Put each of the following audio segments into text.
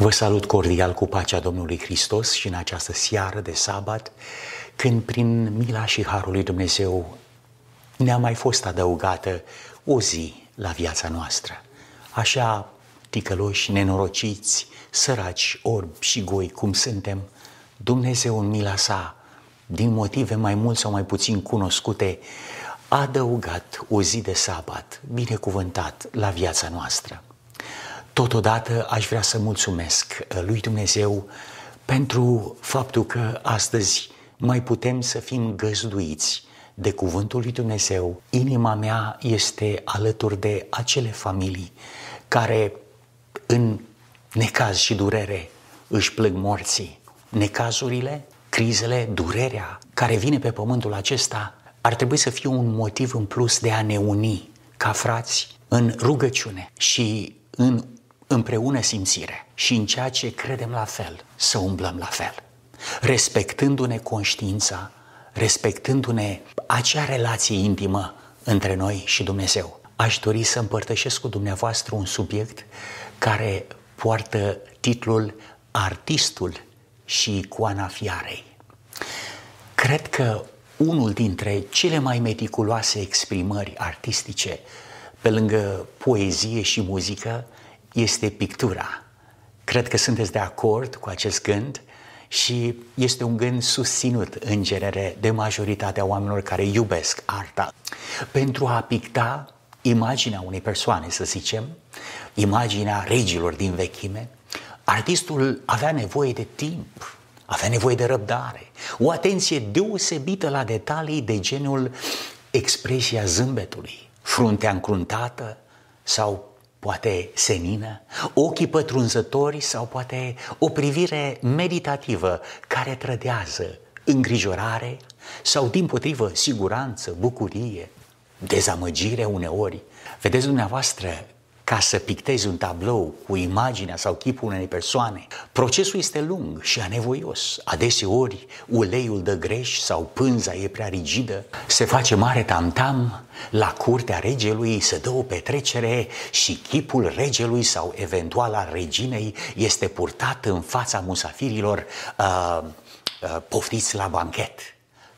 Vă salut cordial cu pacea Domnului Hristos și în această seară de sabat, când prin mila și harul lui Dumnezeu ne-a mai fost adăugată o zi la viața noastră. Așa ticăloși, nenorociți, săraci, orbi și goi cum suntem, Dumnezeu în mila sa, din motive mai mult sau mai puțin cunoscute, a adăugat o zi de sabat, binecuvântat la viața noastră. Totodată aș vrea să mulțumesc uh, lui Dumnezeu pentru faptul că astăzi mai putem să fim găzduiți de cuvântul lui Dumnezeu. Inima mea este alături de acele familii care în necaz și durere își plâng morții. Necazurile, crizele, durerea care vine pe pământul acesta ar trebui să fie un motiv în plus de a ne uni ca frați în rugăciune și în împreună simțire și în ceea ce credem la fel, să umblăm la fel, respectându-ne conștiința, respectându-ne acea relație intimă între noi și Dumnezeu. Aș dori să împărtășesc cu dumneavoastră un subiect care poartă titlul Artistul și icoana fiarei. Cred că unul dintre cele mai meticuloase exprimări artistice, pe lângă poezie și muzică, este pictura. Cred că sunteți de acord cu acest gând și este un gând susținut în genere de majoritatea oamenilor care iubesc arta. Pentru a picta imaginea unei persoane, să zicem, imaginea regilor din vechime, artistul avea nevoie de timp, avea nevoie de răbdare, o atenție deosebită la detalii de genul expresia zâmbetului, fruntea încruntată sau poate senină, ochii pătrunzători sau poate o privire meditativă care trădează îngrijorare sau, din potrivă, siguranță, bucurie, dezamăgire uneori. Vedeți dumneavoastră ca să pictezi un tablou cu imaginea sau chipul unei persoane, procesul este lung și anevoios. Adeseori uleiul de greș sau pânza e prea rigidă, se face mare tamtam la curtea regelui, se dă o petrecere și chipul regelui sau eventual al reginei este purtat în fața musafirilor uh, uh, poftiți la banchet.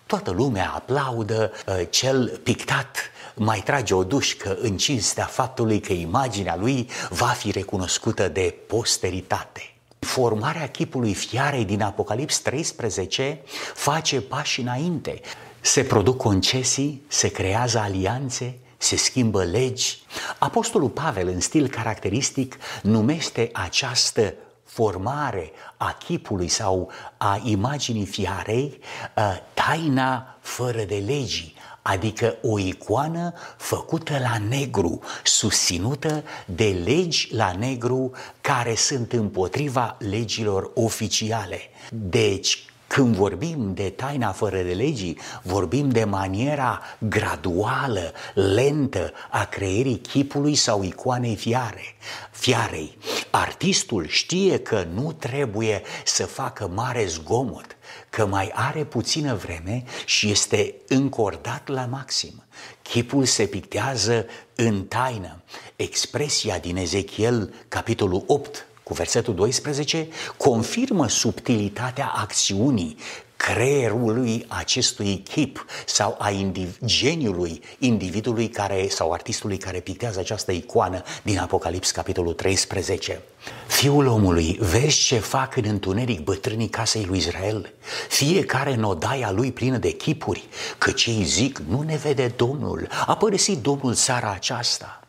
Toată lumea aplaudă, uh, cel pictat mai trage o dușcă în cinstea faptului că imaginea lui va fi recunoscută de posteritate. Formarea chipului fiarei din Apocalips 13 face pași înainte. Se produc concesii, se creează alianțe, se schimbă legi. Apostolul Pavel, în stil caracteristic, numește această formare a chipului sau a imaginii fiarei uh, taina fără de legii, adică o icoană făcută la negru, susținută de legi la negru care sunt împotriva legilor oficiale. Deci, când vorbim de taina fără de legii, vorbim de maniera graduală, lentă a creierii chipului sau icoanei fiare, fiarei. Artistul știe că nu trebuie să facă mare zgomot, că mai are puțină vreme și este încordat la maxim. Chipul se pictează în taină. Expresia din Ezechiel, capitolul 8, cu versetul 12, confirmă subtilitatea acțiunii creierului acestui chip sau a indiv- geniului individului care, sau artistului care pictează această icoană din Apocalips, capitolul 13. Fiul omului, vezi ce fac în întuneric bătrânii casei lui Israel? Fiecare în odaia lui plină de chipuri, că cei zic, nu ne vede Domnul, a părăsit Domnul țara aceasta.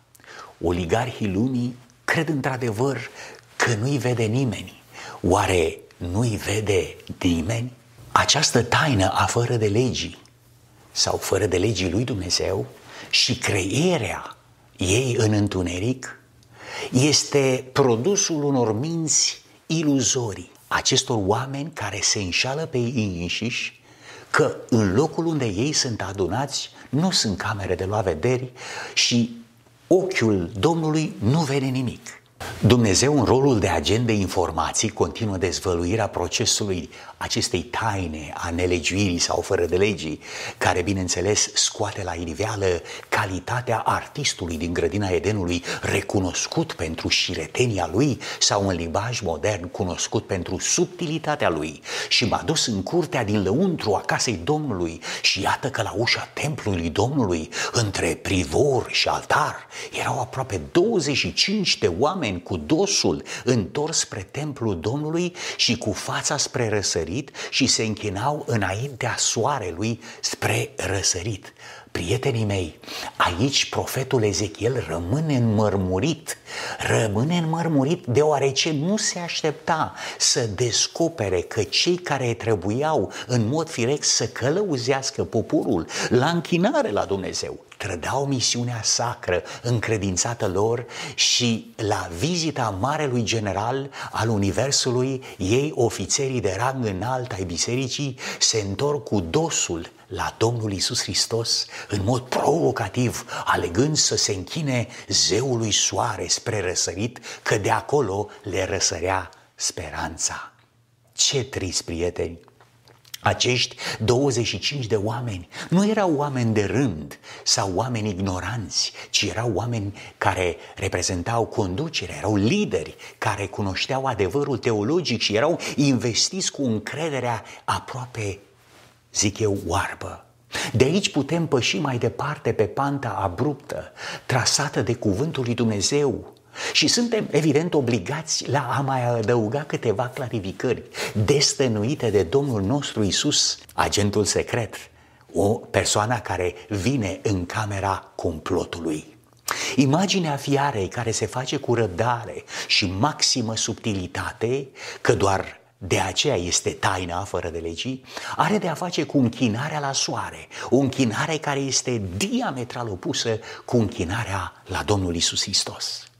Oligarhii lumii cred într-adevăr că nu-i vede nimeni. Oare nu-i vede nimeni? Această taină a fără de legii sau fără de legii lui Dumnezeu și creierea ei în întuneric este produsul unor minți iluzorii, acestor oameni care se înșală pe ei înșiși că în locul unde ei sunt adunați nu sunt camere de luat vederi și ochiul Domnului nu vede nimic. Dumnezeu, în rolul de agent de informații, continuă dezvăluirea procesului acestei taine a nelegiuirii sau fără de legii, care, bineînțeles, scoate la iveală calitatea artistului din grădina Edenului, recunoscut pentru șiretenia lui sau în limbaj modern cunoscut pentru subtilitatea lui. Și m-a dus în curtea din lăuntru a casei Domnului și iată că la ușa templului Domnului, între privor și altar, erau aproape 25 de oameni cu dosul întors spre templul Domnului și cu fața spre răsărit răsărit și se închinau înaintea soarelui spre răsărit. Prietenii mei, aici profetul Ezechiel rămâne înmărmurit, rămâne înmărmurit deoarece nu se aștepta să descopere că cei care trebuiau în mod firesc să călăuzească poporul la închinare la Dumnezeu, trădau misiunea sacră încredințată lor și la vizita Marelui General al Universului, ei, ofițerii de rang înalt ai bisericii, se întorc cu dosul la Domnul Isus Hristos în mod provocativ, alegând să se închine zeului soare spre răsărit, că de acolo le răsărea speranța. Ce trist, prieteni! Acești 25 de oameni nu erau oameni de rând sau oameni ignoranți, ci erau oameni care reprezentau conducere, erau lideri care cunoșteau adevărul teologic și erau investiți cu încrederea aproape, zic eu, oarbă. De aici putem păși mai departe pe panta abruptă, trasată de cuvântul lui Dumnezeu, și suntem, evident, obligați la a mai adăuga câteva clarificări destănuite de Domnul nostru Isus, agentul secret, o persoană care vine în camera complotului. Imaginea fiarei care se face cu răbdare și maximă subtilitate, că doar de aceea este taina fără de legii, are de a face cu închinarea la soare, o închinare care este diametral opusă cu închinarea la Domnul Isus Hristos.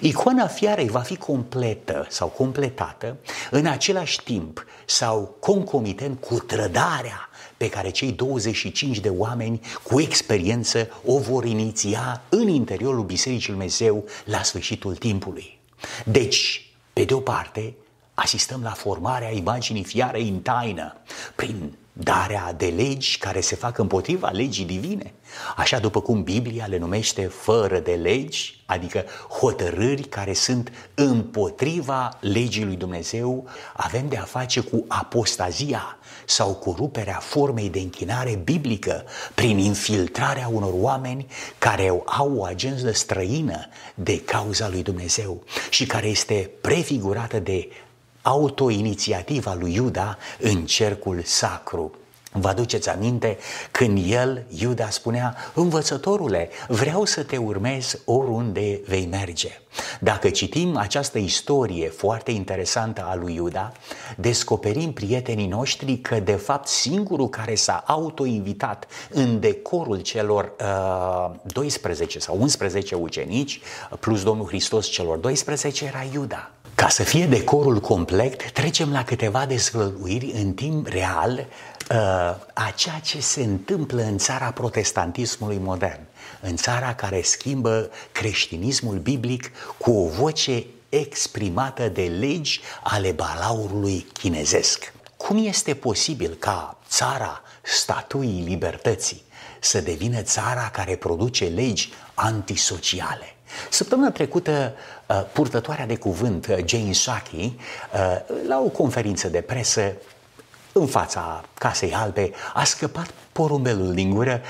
Icoana fiarei va fi completă sau completată în același timp sau concomitent cu trădarea pe care cei 25 de oameni cu experiență o vor iniția în interiorul Bisericii Lui Dumnezeu la sfârșitul timpului. Deci, pe de o parte, asistăm la formarea imaginii fiarei în taină, prin darea de legi care se fac împotriva legii divine, așa după cum Biblia le numește fără de legi, adică hotărâri care sunt împotriva legii lui Dumnezeu, avem de a face cu apostazia sau cu ruperea formei de închinare biblică prin infiltrarea unor oameni care au o agendă străină de cauza lui Dumnezeu și care este prefigurată de autoinițiativa lui Iuda în cercul sacru. Vă aduceți aminte când el, Iuda, spunea, învățătorule, vreau să te urmez oriunde vei merge. Dacă citim această istorie foarte interesantă a lui Iuda, descoperim prietenii noștri că de fapt singurul care s-a autoinvitat în decorul celor uh, 12 sau 11 ucenici, plus Domnul Hristos celor 12, era Iuda. Ca să fie decorul complet, trecem la câteva dezvăluiri în timp real uh, a ceea ce se întâmplă în țara protestantismului modern, în țara care schimbă creștinismul biblic cu o voce exprimată de legi ale balaurului chinezesc. Cum este posibil ca țara statuii libertății să devină țara care produce legi antisociale? Săptămâna trecută, uh, purtătoarea de cuvânt, uh, Jane Saki, uh, la o conferință de presă în fața Casei Albe, a scăpat porumbelul din gură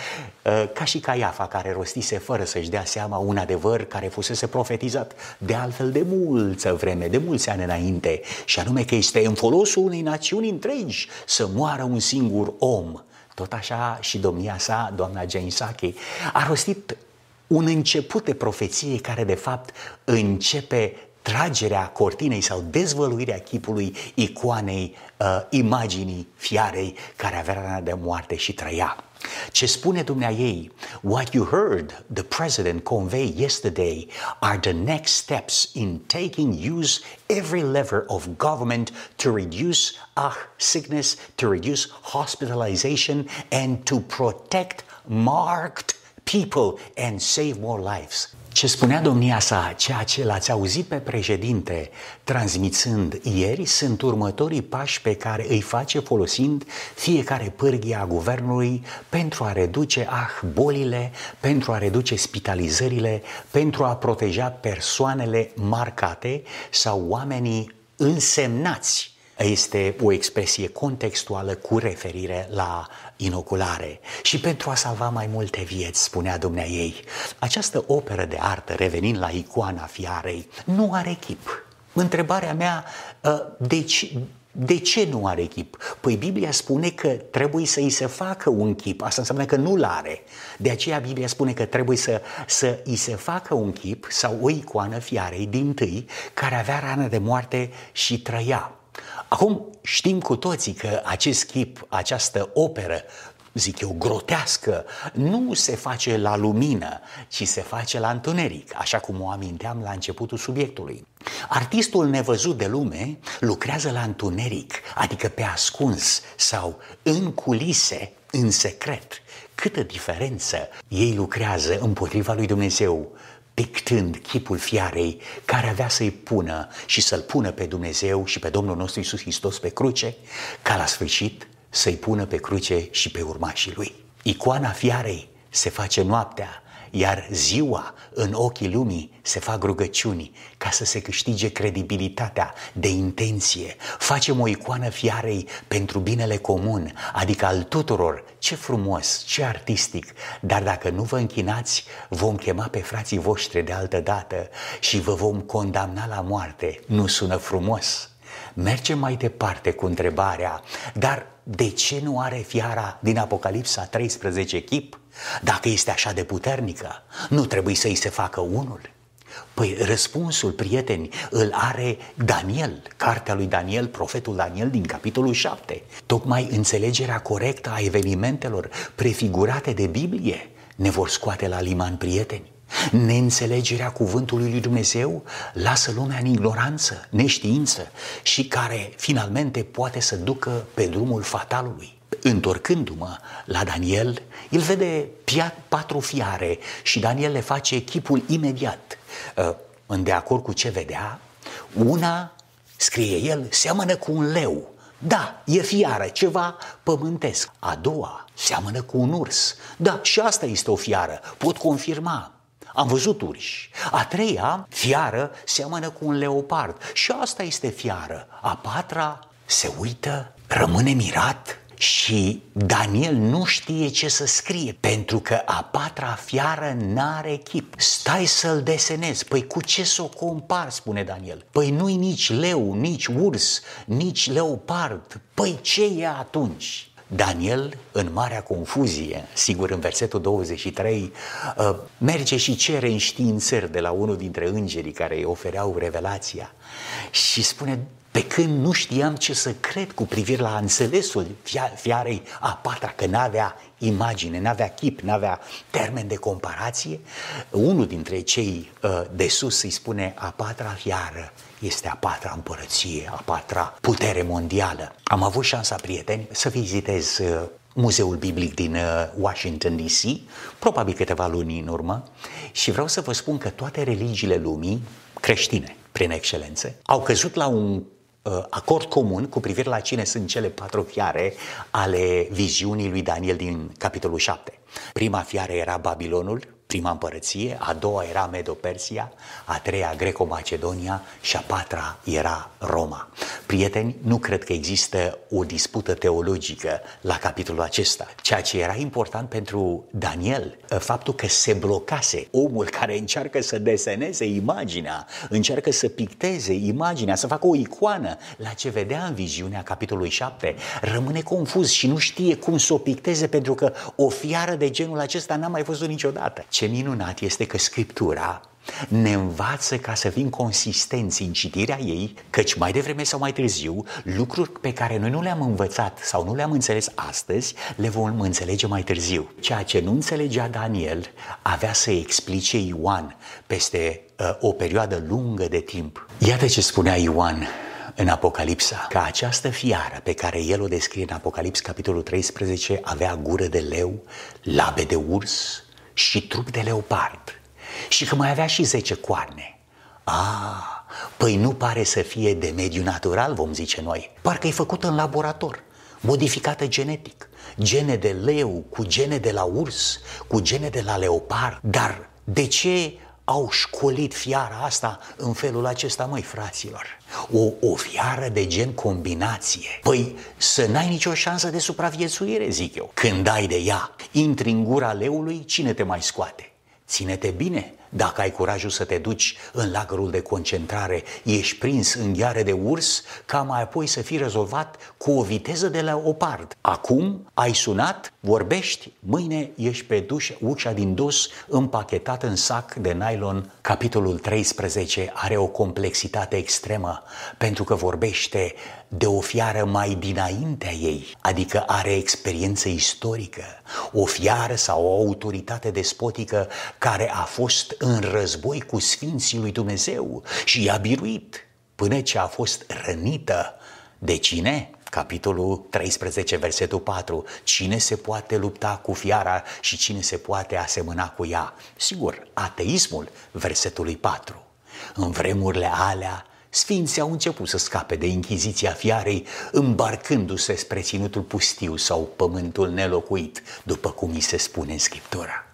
ca și Caiafa care rostise fără să-și dea seama un adevăr care fusese profetizat de altfel de multă vreme, de mulți ani înainte, și anume că este în folosul unei națiuni întregi să moară un singur om. Tot așa și domnia sa, doamna Jane Saki, a rostit un început de profeție care de fapt începe tragerea cortinei sau dezvăluirea chipului icoanei, uh, imaginii fiarei care avea rana de moarte și trăia. Ce spune dumnea ei, what you heard the president convey yesterday are the next steps in taking use every lever of government to reduce ah, sickness, to reduce hospitalization and to protect marked people and save more lives. Ce spunea domnia sa, ceea ce l-ați auzit pe președinte transmițând ieri, sunt următorii pași pe care îi face folosind fiecare pârghie a guvernului pentru a reduce ah, bolile, pentru a reduce spitalizările, pentru a proteja persoanele marcate sau oamenii însemnați este o expresie contextuală cu referire la inoculare. Și pentru a salva mai multe vieți, spunea dumnea ei, această operă de artă, revenind la icoana fiarei, nu are chip. Întrebarea mea, ă, de ce, de ce nu are chip? Păi Biblia spune că trebuie să îi se facă un chip, asta înseamnă că nu-l are. De aceea Biblia spune că trebuie să, să îi se facă un chip sau o icoană fiarei din tâi care avea rană de moarte și trăia. Acum știm cu toții că acest chip, această operă, zic eu, grotească, nu se face la lumină, ci se face la întuneric, așa cum o aminteam la începutul subiectului. Artistul nevăzut de lume lucrează la întuneric, adică pe ascuns sau în culise, în secret. Câtă diferență ei lucrează împotriva lui Dumnezeu pictând chipul fiarei care avea să-i pună și să-l pună pe Dumnezeu și pe Domnul nostru Isus Hristos pe cruce, ca la sfârșit să-i pună pe cruce și pe urmașii lui. Icoana fiarei se face noaptea, iar ziua în ochii lumii se fac rugăciuni ca să se câștige credibilitatea de intenție. Facem o icoană fiarei pentru binele comun, adică al tuturor. Ce frumos, ce artistic, dar dacă nu vă închinați, vom chema pe frații voștri de altă dată și vă vom condamna la moarte. Nu sună frumos? Mergem mai departe cu întrebarea, dar de ce nu are fiara din Apocalipsa 13 chip? Dacă este așa de puternică, nu trebuie să îi se facă unul. Păi răspunsul, prieteni, îl are Daniel, cartea lui Daniel, profetul Daniel din capitolul 7. Tocmai înțelegerea corectă a evenimentelor prefigurate de Biblie ne vor scoate la liman prieteni. Neînțelegerea cuvântului lui Dumnezeu lasă lumea în ignoranță, neștiință și care finalmente poate să ducă pe drumul fatalului. Întorcându-mă la Daniel, el vede patru fiare și Daniel le face echipul imediat. Ă, în de acord cu ce vedea, una, scrie el, seamănă cu un leu. Da, e fiară, ceva pământesc. A doua, seamănă cu un urs. Da, și asta este o fiară, pot confirma. Am văzut urși. A treia, fiară, seamănă cu un leopard. Și asta este fiară. A patra, se uită, rămâne mirat și Daniel nu știe ce să scrie, pentru că a patra fiară n-are chip. Stai să-l desenezi. Păi cu ce să o compar, spune Daniel? Păi nu-i nici leu, nici urs, nici leopard. Păi ce e atunci? Daniel, în marea confuzie, sigur în versetul 23, uh, merge și cere înștiințări de la unul dintre îngerii care îi ofereau revelația și spune, pe când nu știam ce să cred cu privire la înțelesul fiarei a patra, că n-avea imagine, n-avea chip, n-avea termen de comparație, unul dintre cei uh, de sus îi spune a patra fiară este a patra împărăție, a patra putere mondială. Am avut șansa, prieteni, să vizitez uh, Muzeul Biblic din uh, Washington DC, probabil câteva luni în urmă, și vreau să vă spun că toate religiile lumii creștine, prin excelență, au căzut la un Uh, acord comun cu privire la cine sunt cele patru fiare ale viziunii lui Daniel din capitolul 7. Prima fiară era Babilonul, prima împărăție, a doua era Medo-Persia, a treia Greco-Macedonia și a patra era Roma. Prieteni, nu cred că există o dispută teologică la capitolul acesta. Ceea ce era important pentru Daniel, faptul că se blocase omul care încearcă să deseneze imaginea, încearcă să picteze imaginea, să facă o icoană la ce vedea în viziunea capitolului 7, rămâne confuz și nu știe cum să o picteze pentru că o fiară de genul acesta n-a mai văzut niciodată. Ce minunat este că Scriptura ne învață ca să fim consistenți în citirea ei, căci mai devreme sau mai târziu, lucruri pe care noi nu le-am învățat sau nu le-am înțeles astăzi, le vom înțelege mai târziu. Ceea ce nu înțelegea Daniel avea să explice Ioan peste uh, o perioadă lungă de timp. Iată ce spunea Ioan în Apocalipsa, că această fiară pe care el o descrie în Apocalips, capitolul 13, avea gură de leu, labe de urs și trup de leopard și că mai avea și 10 coarne. Ah, păi nu pare să fie de mediu natural, vom zice noi. Parcă e făcut în laborator, modificată genetic. Gene de leu, cu gene de la urs, cu gene de la leopard. Dar de ce au școlit fiara asta în felul acesta, măi, fraților? O, o fiară de gen combinație. Păi să n-ai nicio șansă de supraviețuire, zic eu. Când ai de ea, intri în gura leului, cine te mai scoate? Ține-te bine, dacă ai curajul să te duci în lagărul de concentrare, ești prins în gheare de urs, ca mai apoi să fii rezolvat cu o viteză de leopard. Acum ai sunat, vorbești, mâine ești pe duș, ușa din dos împachetat în sac de nylon. Capitolul 13 are o complexitate extremă pentru că vorbește de o fiară mai dinaintea ei, adică are experiență istorică, o fiară sau o autoritate despotică care a fost în război cu Sfinții lui Dumnezeu și i-a biruit până ce a fost rănită. De cine? Capitolul 13, versetul 4. Cine se poate lupta cu fiara și cine se poate asemăna cu ea? Sigur, ateismul, versetului 4. În vremurile alea, Sfinții au început să scape de inchiziția fiarei, îmbarcându-se spre ținutul pustiu sau pământul nelocuit, după cum îi se spune în Scriptura.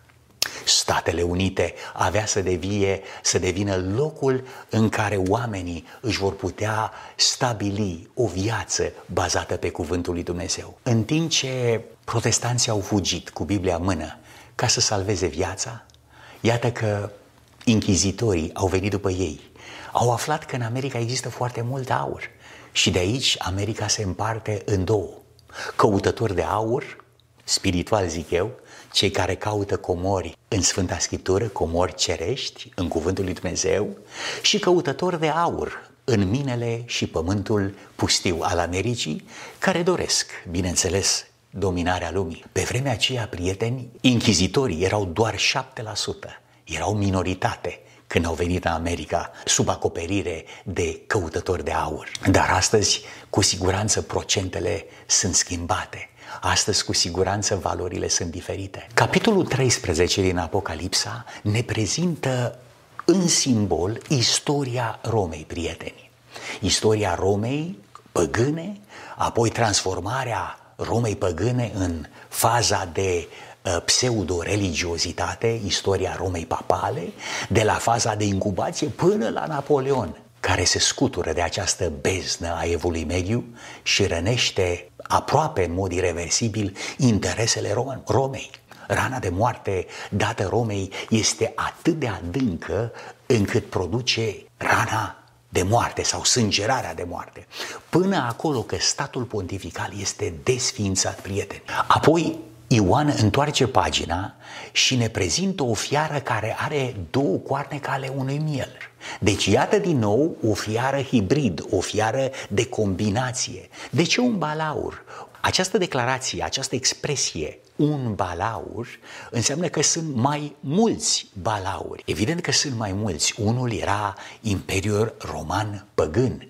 Statele Unite avea să devie, să devină locul în care oamenii își vor putea stabili o viață bazată pe cuvântul lui Dumnezeu. În timp ce protestanții au fugit cu Biblia în mână ca să salveze viața, iată că inchizitorii au venit după ei. Au aflat că în America există foarte mult aur și de aici America se împarte în două. Căutători de aur, spiritual zic eu, cei care caută comori în Sfânta Scriptură, comori cerești, în Cuvântul lui Dumnezeu, și căutători de aur în minele și pământul pustiu al Americii, care doresc, bineînțeles, dominarea lumii. Pe vremea aceea, prieteni, inchizitorii erau doar 7%, erau minoritate când au venit în America sub acoperire de căutători de aur. Dar astăzi, cu siguranță, procentele sunt schimbate. Astăzi, cu siguranță, valorile sunt diferite. Capitolul 13 din Apocalipsa ne prezintă în simbol istoria Romei, prieteni. Istoria Romei păgâne, apoi transformarea Romei păgâne în faza de uh, pseudo-religiozitate, istoria Romei papale, de la faza de incubație până la Napoleon, care se scutură de această beznă a evului mediu și rănește aproape în mod irreversibil interesele Romei. Rana de moarte dată Romei este atât de adâncă încât produce rana de moarte sau sângerarea de moarte. Până acolo că statul pontifical este desfințat, prieten. Apoi Ioan întoarce pagina și ne prezintă o fiară care are două coarne ca ale unui miel. Deci iată din nou o fiară hibrid, o fiară de combinație. De ce un balaur? Această declarație, această expresie, un balaur, înseamnă că sunt mai mulți balauri. Evident că sunt mai mulți. Unul era Imperiul Roman păgân,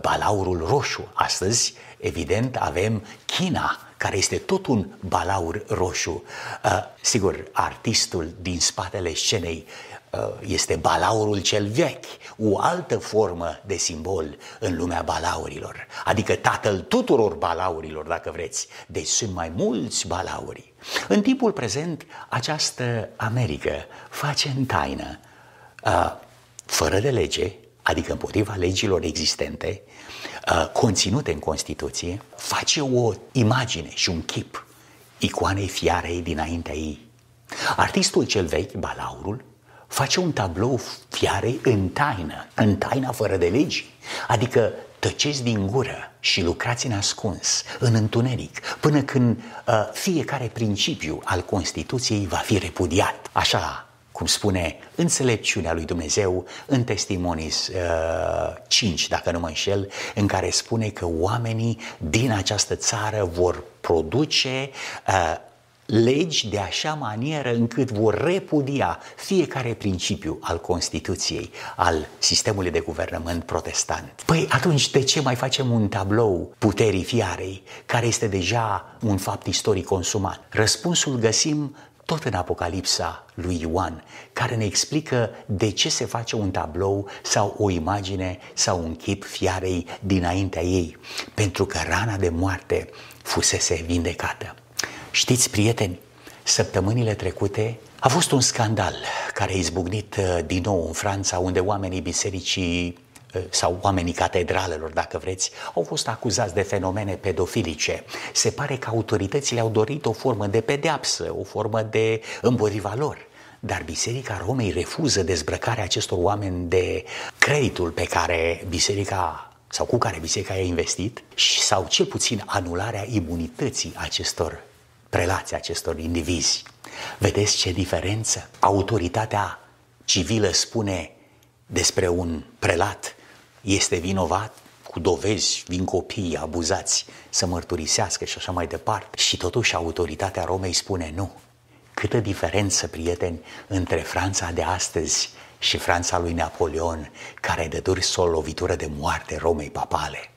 balaurul roșu. Astăzi, evident, avem China, care este tot un balaur roșu. Uh, sigur, artistul din spatele scenei uh, este balaurul cel vechi, o altă formă de simbol în lumea balaurilor, adică tatăl tuturor balaurilor, dacă vreți. Deci sunt mai mulți balauri. În timpul prezent, această Americă face în taină, uh, fără de lege, adică împotriva legilor existente, Uh, conținute în Constituție, face o imagine și un chip icoanei fiarei dinaintea ei. Artistul cel vechi, Balaurul, face un tablou fiarei în taină, în taina fără de legi, adică tăceți din gură și lucrați în ascuns, în întuneric, până când uh, fiecare principiu al Constituției va fi repudiat. Așa cum spune înțelepciunea lui Dumnezeu în Testimonis uh, 5, dacă nu mă înșel, în care spune că oamenii din această țară vor produce uh, legi de așa manieră încât vor repudia fiecare principiu al Constituției, al sistemului de guvernământ protestant. Păi atunci de ce mai facem un tablou puterii fiarei, care este deja un fapt istoric consumat? Răspunsul găsim tot în Apocalipsa lui Ioan, care ne explică de ce se face un tablou sau o imagine sau un chip fiarei dinaintea ei, pentru că rana de moarte fusese vindecată. Știți, prieteni, săptămânile trecute a fost un scandal care a izbucnit uh, din nou în Franța, unde oamenii bisericii uh, sau oamenii catedralelor, dacă vreți, au fost acuzați de fenomene pedofilice. Se pare că autoritățile au dorit o formă de pedeapsă, o formă de împotriva lor. Dar Biserica Romei refuză dezbrăcarea acestor oameni de creditul pe care biserica sau cu care biserica a investit și sau cel puțin anularea imunității acestor prelații, acestor indivizi. Vedeți ce diferență? Autoritatea civilă spune despre un prelat este vinovat cu dovezi, vin copii abuzați să mărturisească și așa mai departe. Și totuși autoritatea Romei spune nu. Câtă diferență, prieteni, între Franța de astăzi și Franța lui Napoleon, care dă durs o lovitură de moarte Romei papale.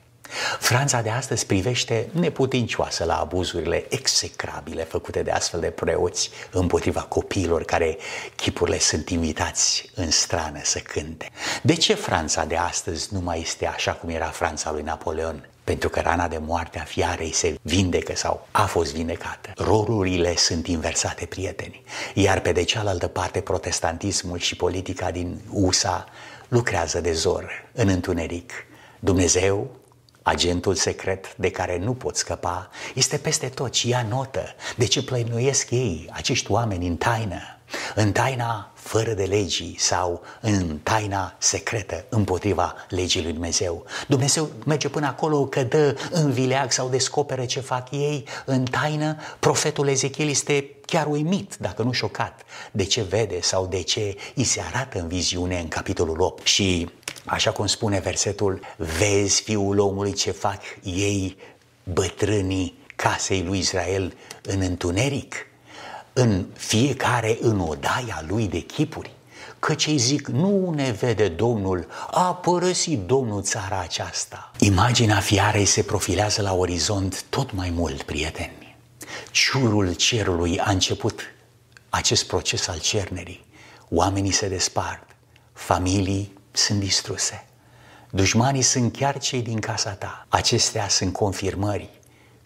Franța de astăzi privește neputincioasă la abuzurile execrabile făcute de astfel de preoți împotriva copiilor care chipurile sunt invitați în strană să cânte. De ce Franța de astăzi nu mai este așa cum era Franța lui Napoleon? Pentru că rana de moarte a fiarei se vindecă sau a fost vindecată. Rolurile sunt inversate, prieteni. Iar pe de cealaltă parte, protestantismul și politica din USA lucrează de zor în întuneric. Dumnezeu Agentul secret de care nu pot scăpa este peste tot și ia notă de ce plăinuiesc ei, acești oameni în taină, în taina fără de legii sau în taina secretă împotriva legii lui Dumnezeu. Dumnezeu merge până acolo că dă în vileag sau descoperă ce fac ei în taină. Profetul Ezechiel este chiar uimit, dacă nu șocat, de ce vede sau de ce îi se arată în viziune în capitolul 8. Și Așa cum spune versetul, vezi fiul omului ce fac ei bătrânii casei lui Israel în întuneric, în fiecare în odaia lui de chipuri. Că ce zic, nu ne vede Domnul, a părăsit Domnul țara aceasta. Imaginea fiarei se profilează la orizont tot mai mult, prieteni. Ciurul cerului a început acest proces al cernerii. Oamenii se despart, familii sunt distruse. Dușmanii sunt chiar cei din casa ta. Acestea sunt confirmări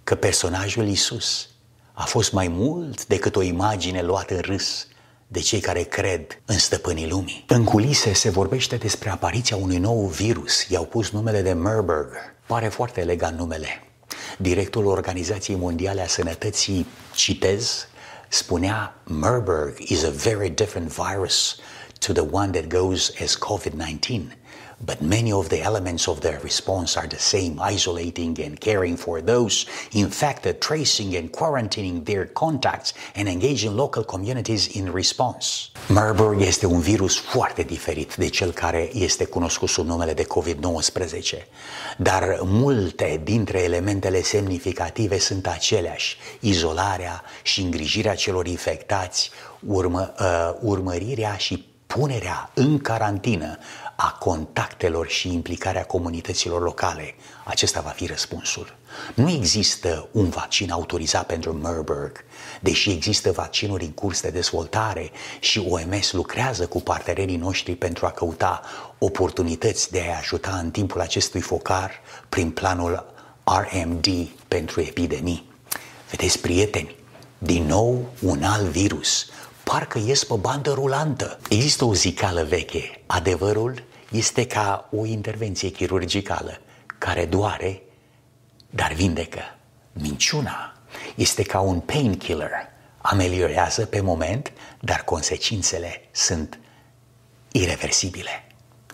că personajul Isus a fost mai mult decât o imagine luată în râs de cei care cred în stăpânii lumii. În culise se vorbește despre apariția unui nou virus. I-au pus numele de Marburg. Pare foarte elegant numele. Directorul Organizației Mondiale a Sănătății, citez, spunea Marburg is a very different virus to the one that goes as COVID 19. But many of the elements of their response are the same isolating and caring for those infected, tracing and quarantining their contacts, and engaging local communities in response. Marburg este un virus foarte diferit de cel care este cunoscut sub numele de COVID-19, dar multe dintre elementele semnificative sunt aceleași: izolarea și îngrijirea celor infectați, urmă, uh, urmărirea și punerea în carantină a contactelor și implicarea comunităților locale. Acesta va fi răspunsul. Nu există un vaccin autorizat pentru Marburg, deși există vaccinuri în curs de dezvoltare și OMS lucrează cu partenerii noștri pentru a căuta oportunități de a ajuta în timpul acestui focar prin planul RMD pentru epidemii. Vedeți, prieteni, din nou un alt virus, parcă ies pe bandă rulantă. Există o zicală veche. Adevărul este ca o intervenție chirurgicală care doare, dar vindecă. Minciuna este ca un painkiller. Ameliorează pe moment, dar consecințele sunt irreversibile.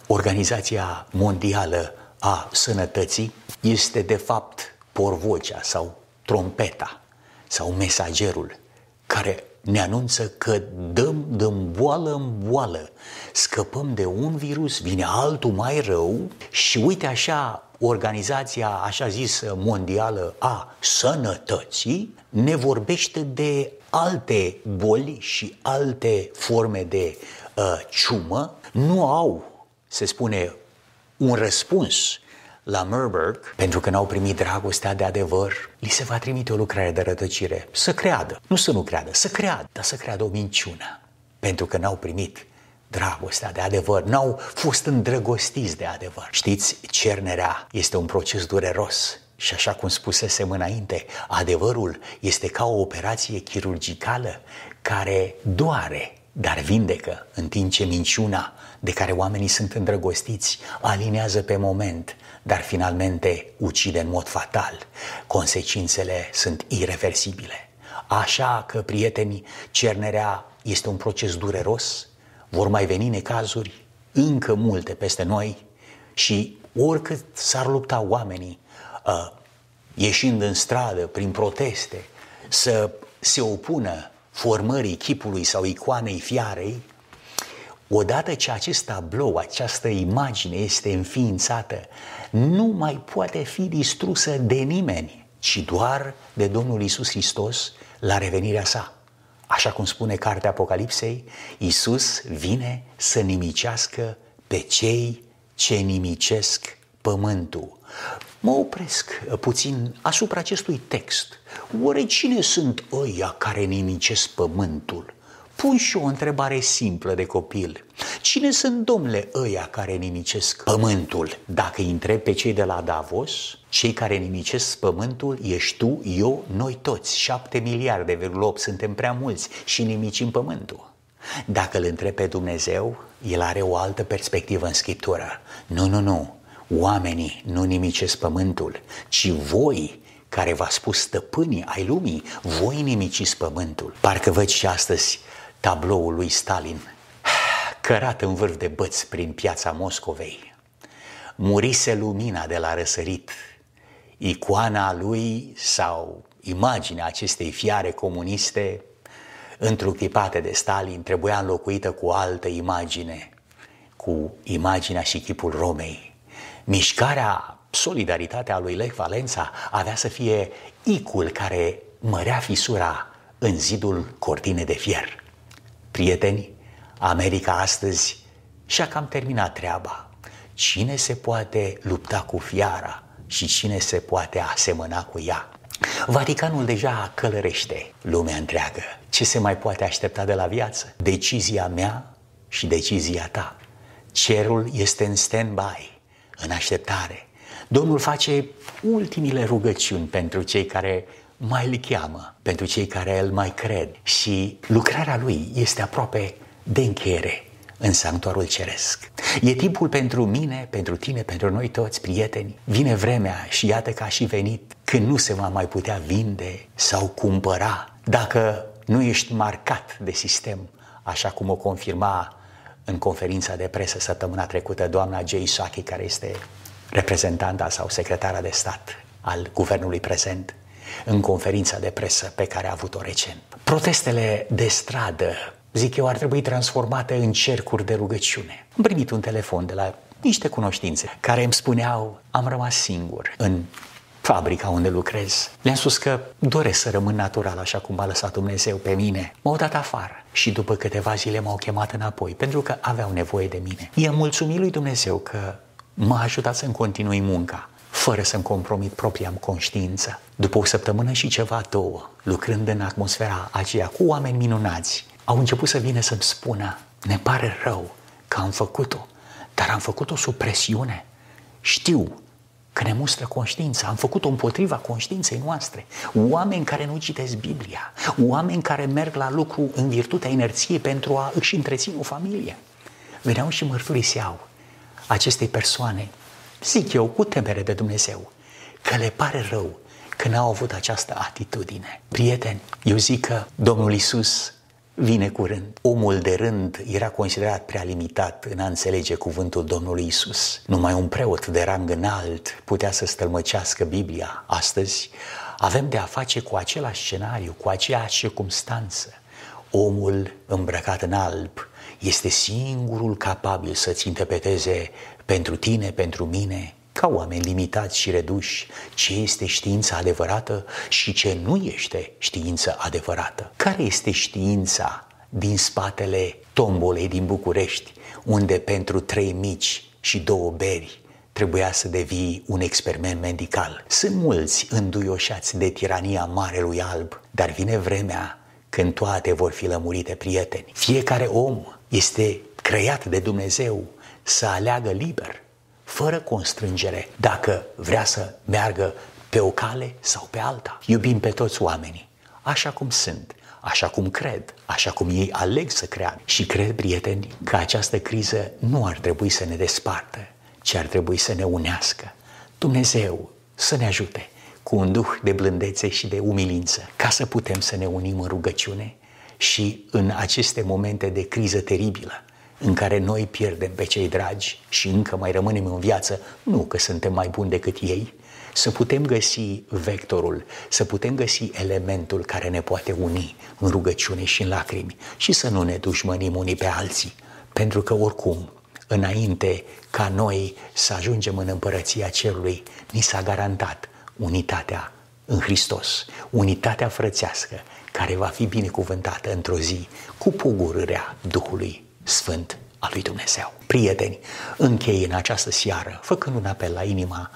Organizația Mondială a Sănătății este de fapt porvocea sau trompeta sau mesagerul care ne anunță că dăm, dăm boală în boală, scăpăm de un virus, vine altul mai rău și uite așa organizația așa zis mondială a sănătății ne vorbește de alte boli și alte forme de uh, ciumă, nu au, se spune, un răspuns la Murberg, pentru că n-au primit dragostea de adevăr, li se va trimite o lucrare de rătăcire. Să creadă, nu să nu creadă, să creadă, dar să creadă o minciună. Pentru că n-au primit dragostea de adevăr, n-au fost îndrăgostiți de adevăr. Știți, cernerea este un proces dureros. Și așa cum spusesem înainte, adevărul este ca o operație chirurgicală care doare, dar vindecă, în timp ce minciuna de care oamenii sunt îndrăgostiți alinează pe moment, dar finalmente ucide în mod fatal. Consecințele sunt irreversibile. Așa că, prieteni, cernerea este un proces dureros, vor mai veni necazuri, încă multe peste noi și oricât s-ar lupta oamenii, uh, ieșind în stradă prin proteste, să se opună formării chipului sau icoanei fiarei, odată ce acest tablou, această imagine este înființată, nu mai poate fi distrusă de nimeni, ci doar de Domnul Isus Hristos la revenirea sa. Așa cum spune cartea Apocalipsei, Isus vine să nimicească pe cei ce nimicesc pământul. Mă opresc puțin asupra acestui text. Oare cine sunt ăia care nimicesc pământul? Pun și o întrebare simplă de copil. Cine sunt domnule ăia care nimicesc pământul? Dacă îi întreb pe cei de la Davos, cei care nimicesc pământul ești tu, eu, noi toți, 7 miliarde, 8, suntem prea mulți și nimicim pământul. Dacă îl întreb pe Dumnezeu, el are o altă perspectivă în Scriptură. Nu, nu, nu. Oamenii nu nimicesc pământul, ci voi care v-a spus stăpânii ai lumii, voi nimiciți pământul. Parcă văd și astăzi tabloul lui Stalin, cărat în vârf de băți prin piața Moscovei. Murise lumina de la răsărit. Icoana lui sau imaginea acestei fiare comuniste întruchipate de Stalin trebuia înlocuită cu o altă imagine, cu imaginea și chipul Romei. Mișcarea, solidaritatea lui Lech Valența avea să fie icul care mărea fisura în zidul cortine de fier. Prieteni, America astăzi și-a cam terminat treaba. Cine se poate lupta cu fiara și cine se poate asemăna cu ea? Vaticanul deja călărește lumea întreagă. Ce se mai poate aștepta de la viață? Decizia mea și decizia ta. Cerul este în stand-by, în așteptare. Domnul face ultimile rugăciuni pentru cei care mai îl cheamă, pentru cei care îl mai cred și lucrarea lui este aproape de încheiere în sanctuarul ceresc. E timpul pentru mine, pentru tine, pentru noi toți, prieteni. Vine vremea și iată că a și venit când nu se va mai putea vinde sau cumpăra dacă nu ești marcat de sistem, așa cum o confirma în conferința de presă săptămâna trecută doamna Jay Saki, care este reprezentanta sau secretara de stat al guvernului prezent în conferința de presă pe care a avut-o recent. Protestele de stradă, zic eu, ar trebui transformate în cercuri de rugăciune. Am primit un telefon de la niște cunoștințe care îmi spuneau am rămas singur în fabrica unde lucrez. Le-am spus că doresc să rămân natural așa cum a lăsat Dumnezeu pe mine. M-au dat afară și după câteva zile m-au chemat înapoi pentru că aveau nevoie de mine. I-am mulțumit lui Dumnezeu că m-a ajutat să-mi continui munca fără să-mi compromit propria conștiință. După o săptămână și ceva, două, lucrând în atmosfera aceea cu oameni minunați, au început să vină să-mi spună, ne pare rău că am făcut-o, dar am făcut-o sub presiune. Știu că ne mustră conștiința, am făcut-o împotriva conștiinței noastre. Oameni care nu citesc Biblia, oameni care merg la lucru în virtutea inerției pentru a își întreține o familie. Veneau și mărturiseau acestei persoane zic eu, cu temere de Dumnezeu, că le pare rău că n-au avut această atitudine. Prieteni, eu zic că Domnul Isus vine curând. Omul de rând era considerat prea limitat în a înțelege cuvântul Domnului Isus. Numai un preot de rang înalt putea să stălmăcească Biblia. Astăzi avem de a face cu același scenariu, cu aceeași circumstanță. Omul îmbrăcat în alb este singurul capabil să-ți interpreteze pentru tine, pentru mine, ca oameni limitați și reduși, ce este știința adevărată și ce nu este știință adevărată. Care este știința din spatele tombolei din București, unde pentru trei mici și două beri trebuia să devii un experiment medical. Sunt mulți înduioșați de tirania Marelui Alb, dar vine vremea când toate vor fi lămurite prieteni. Fiecare om este creat de Dumnezeu să aleagă liber, fără constrângere, dacă vrea să meargă pe o cale sau pe alta. Iubim pe toți oamenii, așa cum sunt, așa cum cred, așa cum ei aleg să creadă. Și cred, prieteni, că această criză nu ar trebui să ne despartă, ci ar trebui să ne unească. Dumnezeu să ne ajute cu un duh de blândețe și de umilință, ca să putem să ne unim în rugăciune și în aceste momente de criză teribilă, în care noi pierdem pe cei dragi și încă mai rămânem în viață, nu că suntem mai buni decât ei, să putem găsi vectorul, să putem găsi elementul care ne poate uni în rugăciune și în lacrimi și să nu ne dușmănim unii pe alții, pentru că oricum, înainte ca noi să ajungem în împărăția cerului, ni s-a garantat unitatea în Hristos, unitatea frățească care va fi binecuvântată într-o zi cu pugurârea Duhului Sfânt al lui Dumnezeu. Prieteni, închei în această seară, făcând un apel la inima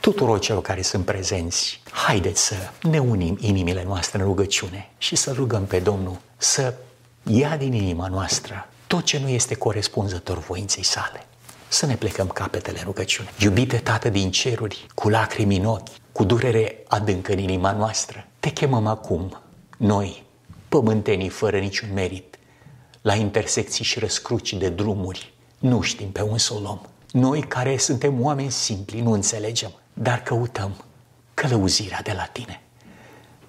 tuturor celor care sunt prezenți, haideți să ne unim inimile noastre în rugăciune și să rugăm pe Domnul să ia din inima noastră tot ce nu este corespunzător voinței sale. Să ne plecăm capetele în rugăciune. Iubite Tată din ceruri, cu lacrimi în ochi, cu durere adâncă în inima noastră, te chemăm acum, noi, pământenii fără niciun merit, la intersecții și răscruci de drumuri, nu știm pe un să o luăm. Noi care suntem oameni simpli, nu înțelegem, dar căutăm călăuzirea de la tine.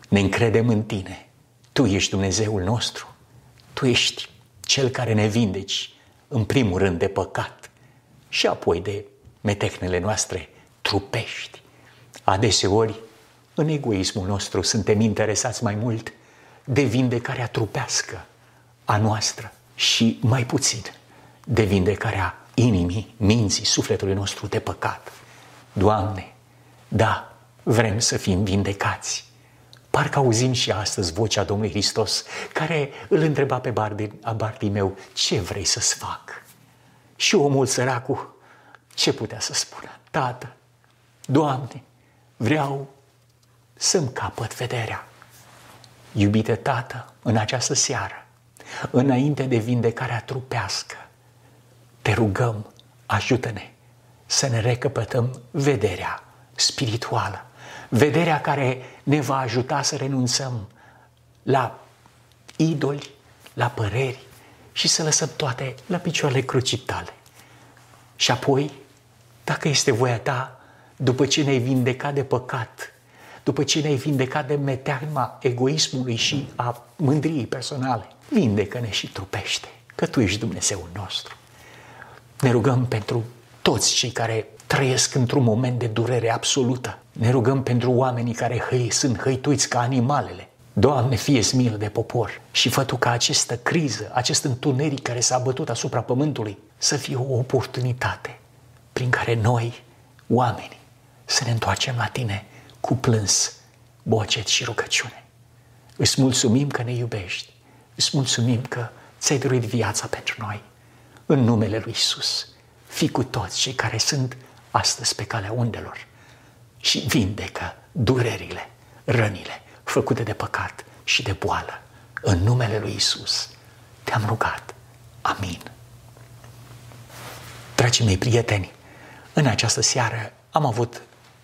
Ne încredem în tine. Tu ești Dumnezeul nostru. Tu ești cel care ne vindeci, în primul rând, de păcat și apoi de metehnele noastre trupești. Adeseori, în egoismul nostru, suntem interesați mai mult de vindecarea trupească a noastră și mai puțin de vindecarea inimii, minții, sufletului nostru de păcat. Doamne, da, vrem să fim vindecați. Parcă auzim și astăzi vocea Domnului Hristos, care îl întreba pe Bardi, meu, ce vrei să-ți fac? Și omul săracul, ce putea să spună? Tată, Doamne, vreau să-mi capăt vederea. Iubite Tată, în această seară, înainte de vindecarea trupească, te rugăm, ajută-ne să ne recăpătăm vederea spirituală, vederea care ne va ajuta să renunțăm la idoli, la păreri și să lăsăm toate la picioarele crucii tale. Și apoi, dacă este voia ta, după ce ne-ai vindecat de păcat, după ce ne-ai vindecat de metearma egoismului și a mândriei personale, vindecă-ne și trupește, că Tu ești Dumnezeul nostru. Ne rugăm pentru toți cei care trăiesc într-un moment de durere absolută. Ne rugăm pentru oamenii care hăi, sunt hăituiți ca animalele. Doamne, fie milă de popor și fă Tu ca această criză, acest întuneric care s-a bătut asupra pământului, să fie o oportunitate prin care noi, oamenii, să ne întoarcem la Tine cu plâns, bocet și rugăciune. Îți mulțumim că ne iubești, îți mulțumim că ți-ai dorit viața pentru noi. În numele Lui Isus, fii cu toți cei care sunt astăzi pe calea undelor și vindecă durerile, rănile făcute de păcat și de boală. În numele Lui Isus te-am rugat. Amin. Dragii mei prieteni, în această seară am avut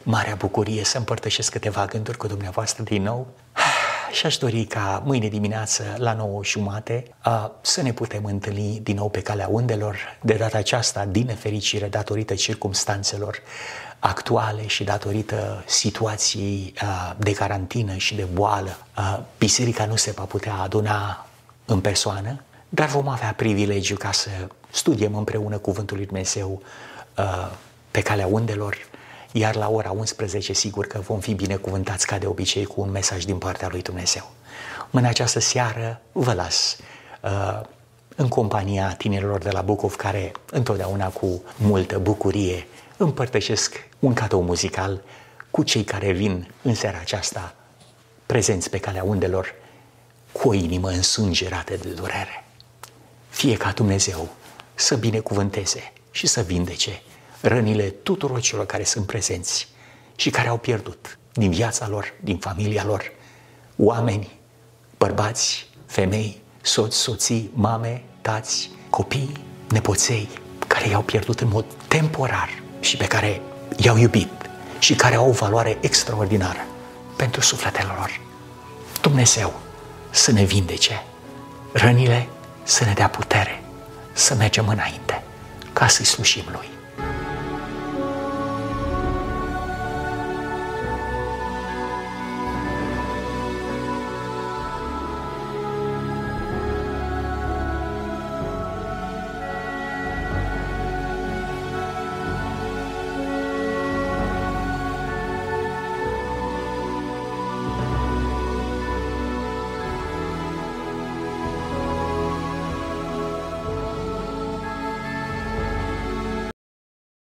marea bucurie să împărtășesc câteva gânduri cu dumneavoastră din nou și aș dori ca mâine dimineață la 9 jumate să ne putem întâlni din nou pe calea undelor, de data aceasta din nefericire datorită circumstanțelor actuale și datorită situației de carantină și de boală. Biserica nu se va putea aduna în persoană, dar vom avea privilegiu ca să studiem împreună Cuvântul lui Dumnezeu pe calea undelor iar la ora 11 sigur că vom fi binecuvântați ca de obicei cu un mesaj din partea lui Dumnezeu. În această seară vă las uh, în compania tinerilor de la Bucov care întotdeauna cu multă bucurie împărtășesc un cadou muzical cu cei care vin în seara aceasta prezenți pe calea undelor cu o inimă însângerată de durere. Fie ca Dumnezeu să binecuvânteze și să vindece rănile tuturor celor care sunt prezenți și care au pierdut din viața lor, din familia lor, oameni, bărbați, femei, soți, soții, mame, tați, copii, nepoței, care i-au pierdut în mod temporar și pe care i-au iubit și care au o valoare extraordinară pentru sufletele lor. Dumnezeu să ne vindece rănile, să ne dea putere, să mergem înainte ca să-i slușim Lui.